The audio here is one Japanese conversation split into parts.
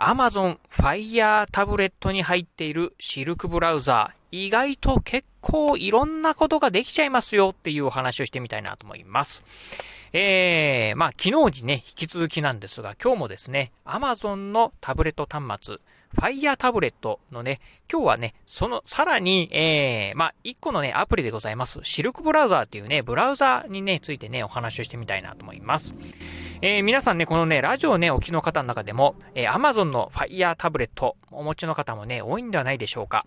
Amazon Fire タブレットに入っているシルクブラウザー、意外と結構いろんなことができちゃいますよっていうお話をしてみたいなと思います。えー、まあ昨日にね、引き続きなんですが、今日もですね、Amazon のタブレット端末、ファイヤータブレットのね、今日はね、その、さらに、えー、まあ、一個のね、アプリでございます。シルクブラウザーっていうね、ブラウザーにね、ついてね、お話をしてみたいなと思います。えー、皆さんね、このね、ラジオね、お聞きの方の中でも、えー、Amazon の Fire タブレット、お持ちの方もね、多いんではないでしょうか。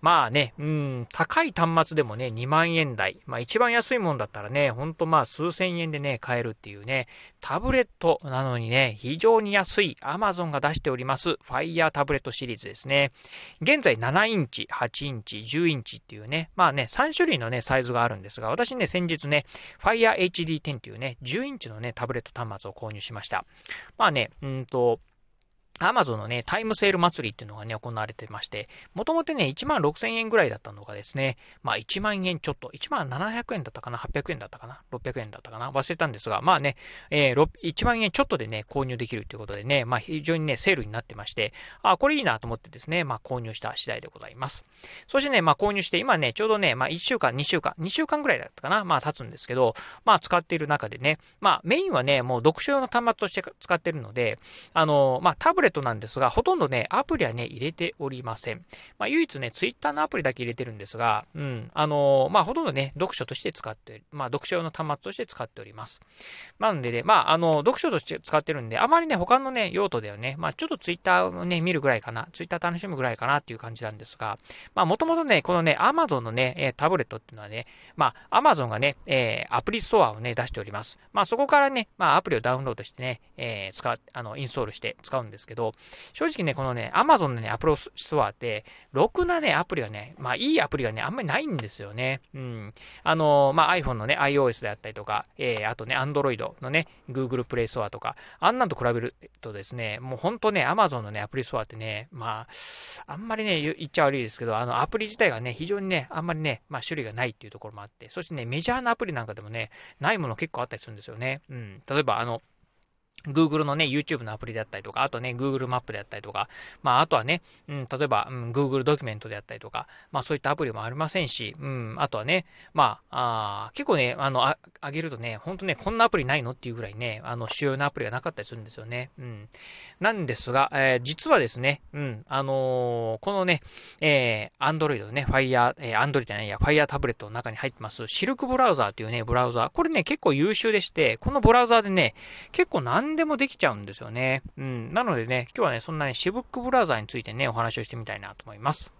まあね、うん、高い端末でもね、2万円台。まあ一番安いもんだったらね、ほんとまあ数千円でね、買えるっていうね、タブレットなのにね、非常に安い Amazon が出しております Fire タブレットシリーズですね。現在7インチ、8インチ、10インチっていうね、まあね、3種類のね、サイズがあるんですが、私ね、先日ね、Fire HD10 っていうね、10インチのね、タブレット端末を購入しました。まあね、うんと、アマゾンのね、タイムセール祭りっていうのがね、行われてまして、もともとね、1万6000円ぐらいだったのがですね、まあ1万円ちょっと、1万700円だったかな、800円だったかな、600円だったかな、忘れたんですが、まあね、えー、1万円ちょっとでね、購入できるということでね、まあ非常にね、セールになってまして、あ、これいいなと思ってですね、まあ購入した次第でございます。そしてね、まあ購入して、今ね、ちょうどね、まあ1週間、2週間、2週間ぐらいだったかな、まあ経つんですけど、まあ使っている中でね、まあメインはね、もう読書用の端末として使ってるので、あの、まあタブレットなんですが、ほとんどね、アプリはね、入れておりません。まあ、唯一ね、ツイッターのアプリだけ入れてるんですが、うん、あのー、まあ、ほとんどね、読書として使って、まあ、読書用の端末として使っております。なのでね、まあ、あの、読書として使ってるんで、あまりね、他のね、用途ではね、まあ、ちょっとツイッターをね、見るぐらいかな、ツイッター楽しむぐらいかなっていう感じなんですが、まあ、もともとね、このね、アマゾンのね、タブレットっていうのはね、まあ、アマゾンがね、えー、アプリストアをね、出しております。まあ、そこからね、まあ、アプリをダウンロードしてね、えー、使う、あの、インストールして使うんですけど、正直ね、このね、アマ Amazon のね、アプロストアって、ろくなね、アプリがね、まあいいアプリがね、あんまりないんですよね。うん。あのー、まあ iPhone のね、iOS であったりとか、えー、あとね、Android のね、Google Play Store とか、あんなんと比べるとですね、もうほんとね、Amazon のね、アプリストアってね、まあ、あんまりね、言っちゃ悪いですけど、あの、アプリ自体がね、非常にね、あんまりね、まあ種類がないっていうところもあって、そしてね、メジャーなアプリなんかでもね、ないもの結構あったりするんですよね。うん。例えば、あの、Google のね、YouTube のアプリであったりとか、あとね、Google マップであったりとか、まあ、あとはね、うん、例えば、うん、Google ドキュメントであったりとか、まあ、そういったアプリもありませんし、うん、あとはね、まあ、あ結構ね、あの、あ、げるとね、ほんとね、こんなアプリないのっていうぐらいね、あの、主要なアプリがなかったりするんですよね。うん。なんですが、えー、実はですね、うん、あのー、このね、えー、Android のね、Fire、えー、Android じゃないや、Fire タブレットの中に入ってます、シルクブラウザーっていうね、ブラウザー。これね、結構優秀でして、このブラウザーでね、結構何でもできちゃうんですよね。うん。なのでね、今日はね、そんなね、シブックブラウザーについてね、お話をしてみたいなと思います。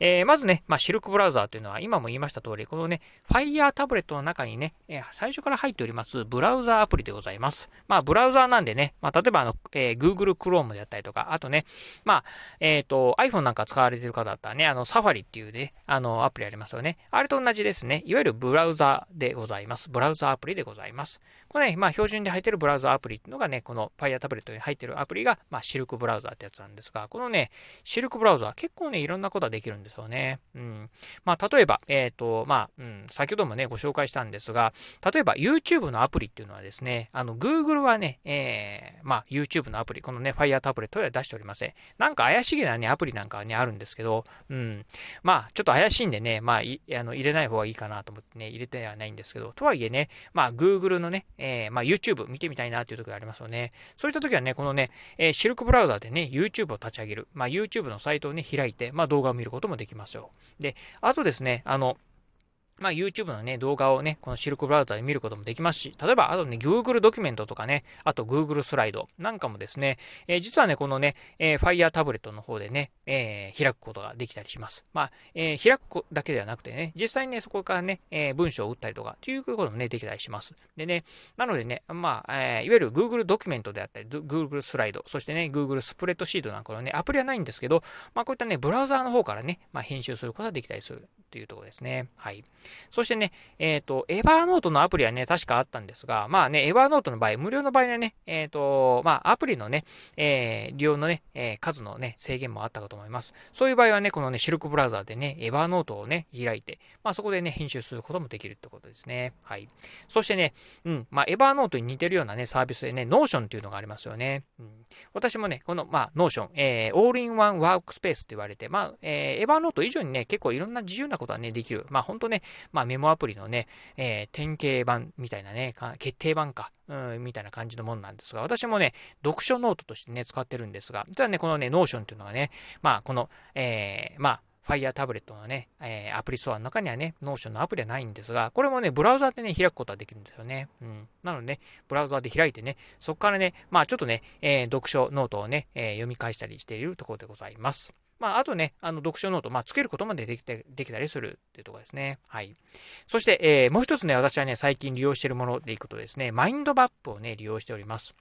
えー、まずね、まあ、シルクブラウザーというのは今も言いました通り、このね、Fire タブレットの中にね、えー、最初から入っておりますブラウザーアプリでございます。まあ、ブラウザーなんでね、まあ、例えばあの、えー、Google Chrome であったりとか、あとね、まあ、えっ、ー、と、iPhone なんか使われてる方だったらね、あの、Safari っていうね、あの、アプリありますよね。あれと同じですね。いわゆるブラウザーでございます。ブラウザーアプリでございます。これね、まあ、標準で入ってるブラウザアプリっていうのがね、この Fire タブレットに入ってるアプリが、まあ、シルクブラウザーってやつなんですが、このね、シルクブラウザー結構ね、いろんなことができるんですよね。うん。まあ、例えば、えっ、ー、と、まあ、うん、先ほどもね、ご紹介したんですが、例えば YouTube のアプリっていうのはですね、あの、Google はね、えー、まあ、YouTube のアプリ、このね、Fire タブレットでは出しておりません。なんか怪しげなね、アプリなんかはね、あるんですけど、うん。まあ、ちょっと怪しいんでね、まあ、あの入れない方がいいかなと思ってね、入れてはないんですけど、とはいえね、まあ、Google のね、えー、まあ、YouTube 見てみたいなっていう時がありますよね。そういった時はね、このね、えー、シルクブラウザでね、YouTube を立ち上げる。まあ、YouTube のサイトをね、開いて、まあ、動画を見ることもできますよ。で、あとですね、あの、まあ、YouTube のね、動画をね、このシルクブラウザで見ることもできますし、例えば、あとね、Google ドキュメントとかね、あと Google スライドなんかもですね、えー、実はね、このね、えー、Fire タブレットの方でね、えー、開くことができたりします。まあ、えー、開くだけではなくてね、実際にね、そこからね、え、文章を打ったりとか、ということもね、できたりします。でね、なのでね、まあ、え、いわゆる Google ドキュメントであったり、Google スライド、そしてね、Google スプレッドシートなんかのね、アプリはないんですけど、まあ、こういったね、ブラウザーの方からね、まあ、編集することができたりするというところですね。はい。そしてね、えっ、ー、と、エヴァーノートのアプリはね、確かあったんですが、まあね、エヴァーノートの場合、無料の場合はね、えっ、ー、と、まあ、アプリのね、えー、利用のね、え、数のね、制限もあったかと思います。そういう場合はね、このね、シルクブラウザーでね、エヴァーノートをね、開いて、まあ、そこでね、編集することもできるってことですね。はい。そしてね、うん、まあ、 Evernote に似てるようなね、サービスでね、 Notion っていうのがありますよね。うん、私もね、この、まあ、 Notion、えー、 all-in-one workspace って言われて、まあ、えー、 Evernote 以上にね、結構いろんな自由なことはね、できる。まあ、ほんとね、まあ、メモアプリのね、えー、典型版みたいなね、決定版か、うん、みたいな感じのものなんですが、私もね、読書ノートとしてね、使ってるんですが、実はね、このね、 Notion っていうのがね、まあ、この、えー、まあ、Fire タブレットのね、えー、アプリストアの中にはね、 Notion のアプリはないんですが、これもね、ブラウザでね、開くことはできるんですよね。うん。なのでね、ブラウザで開いてね、そこからね、まあちょっとね、えー、読書ノートをね、えー、読み返したりしているところでございます。まあ、あとね、あの、読書ノート、まあ、つけることまでできて、できたりするっていうところですね。はい。そして、えー、もう一つね、私はね、最近利用しているものでいくとですね、マインドマップをね、利用しております。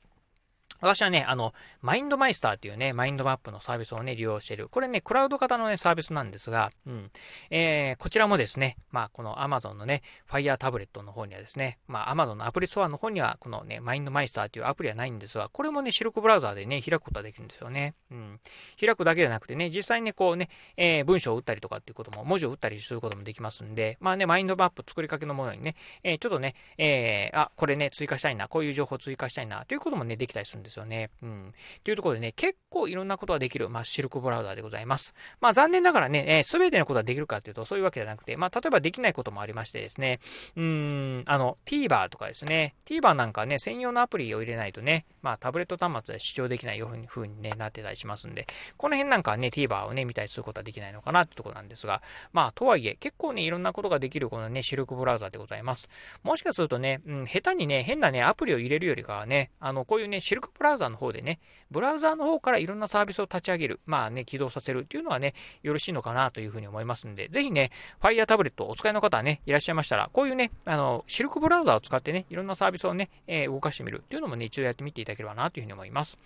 私はね、あの、 MindMeister っていうね、マインドマップのサービスをね、利用している。これね、クラウド型のね、サービスなんですが、うん。えー、こちらもですね、まあ、この Amazon のね、Fire タブレットの方にはですね、まあ、Amazon のアプリストアの方には、このね、マインドマイスターっていうアプリはないんですが、これもね、シルクブラウザーでね、開くことができるんですよね。うん。開くだけじゃなくてね、実際にね、こうね、えー、文章を打ったりとかっていうことも、文字を打ったりすることもできますんで、まあね、マインドマップ作りかけのものにね、えー、ちょっとね、えー、あ、これね、追加したいな、こういう情報追加したいな、ということもね、できたりするんですですよね。うん。というところでね、結構いろんなことができる、まあ、シルクブラウザーでございます。まあ、残念ながらね、す、え、べ、てのことができるかというと、そういうわけじゃなくて、まあ、例えばできないこともありましてですね、うん、あの、TVer とかですね、TVer なんかね、専用のアプリを入れないとね、まあ、タブレット端末で視聴できないように風に、ね、なってたりしますんで、この辺なんかはね、TVer をね、見たりすることはできないのかなってところなんですが、まあ、とはいえ、結構ね、いろんなことができるこのね、シルクブラウザーでございます。もしかするとね、うん、下手にね、変なね、アプリを入れるよりかはね、あの、こういうね、シルクブラウザーの方でね、ブラウザーの方からいろんなサービスを立ち上げる、まあね、起動させるっていうのはね、よろしいのかなというふうに思いますんで、ぜひね、Fire タブレットお使いの方はね、いらっしゃいましたら、こういうね、あの、シルクブラウザを使ってね、いろんなサービスをね、えー、動かしてみるっていうのもね、一度やってみていただただければなというふうに思います。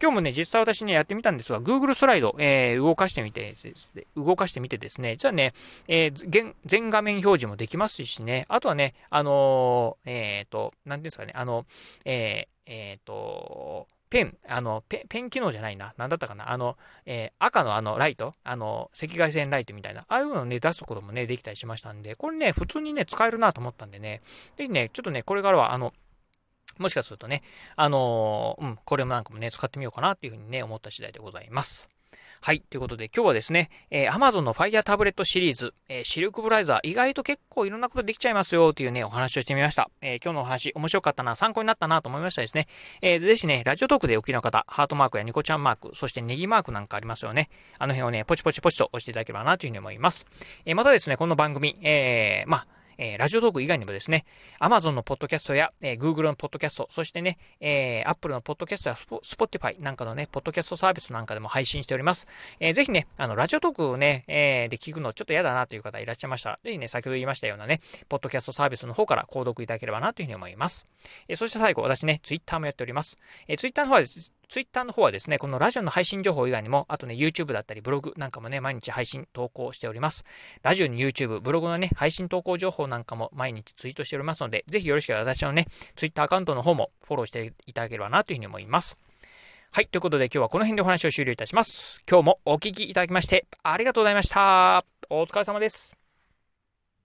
今日もね、実際私ね、やってみたんですが、Google スライド、えー、動かしてみて、動かしてみてですね、じゃあね、えー、全画面表示もできますしね、あとはね、あのー、えっ、ー、と、なんていうんですかね、あの、えー、えっ、と、ペン、あの、ペペン機能じゃないな。なんだったかな。あの、えー、赤のあのライト、あの、赤外線ライトみたいな、ああいうのをね、出すこともね、できたりしましたんで、これね、普通にね、使えるなと思ったんでね、ぜひね、ちょっとね、これからは、あの、もしかするとね、あのー、うん、これもなんかもね、使ってみようかなっていうふうにね、思った次第でございます。はい。ということで、今日はですね、えー、Amazon の Fire タブレットシリーズ、えー、シルクブライザー、意外と結構いろんなことできちゃいますよというね、お話をしてみました。えー、今日のお話、面白かったな、参考になったなと思いましたですね。えー、ぜひね、ラジオトークでお聞きの方、ハートマークやニコちゃんマーク、そしてネギマークなんかありますよね。あの辺をね、ポチポチポチと押していただければなというふうに思います。え、またですね、この番組、え、まあ、えー、ラジオトーク以外にもですね、Amazon のポッドキャストや、えー、Google のポッドキャスト、そしてね、えー、Apple のポッドキャストや Spotify なんかのね、ポッドキャストサービスなんかでも配信しております。えー、ぜひね、あの、ラジオトークをね、えー、で聞くのちょっと嫌だなという方いらっしゃいましたら、ぜひね、先ほど言いましたようなね、ポッドキャストサービスの方から購読いただければなというふうに思います。えー、そして最後、私ね、Twitter もやっております。えー、Twitter の方はッターの方はですね、このラジオの配信情報以外にも、あとね、YouTube だったりブログなんかもね、毎日配信投稿しております。ラジオに YouTube、ブログのね、配信投稿情報なんかも毎日ツイートしておりますので、ぜひよろしければ私のね、ツイッターアカウントの方もフォローしていただければなというふうに思います。はい。ということで今日はこの辺でお話を終了いたします。今日もお聴きいただきましてありがとうございました。お疲れ様です。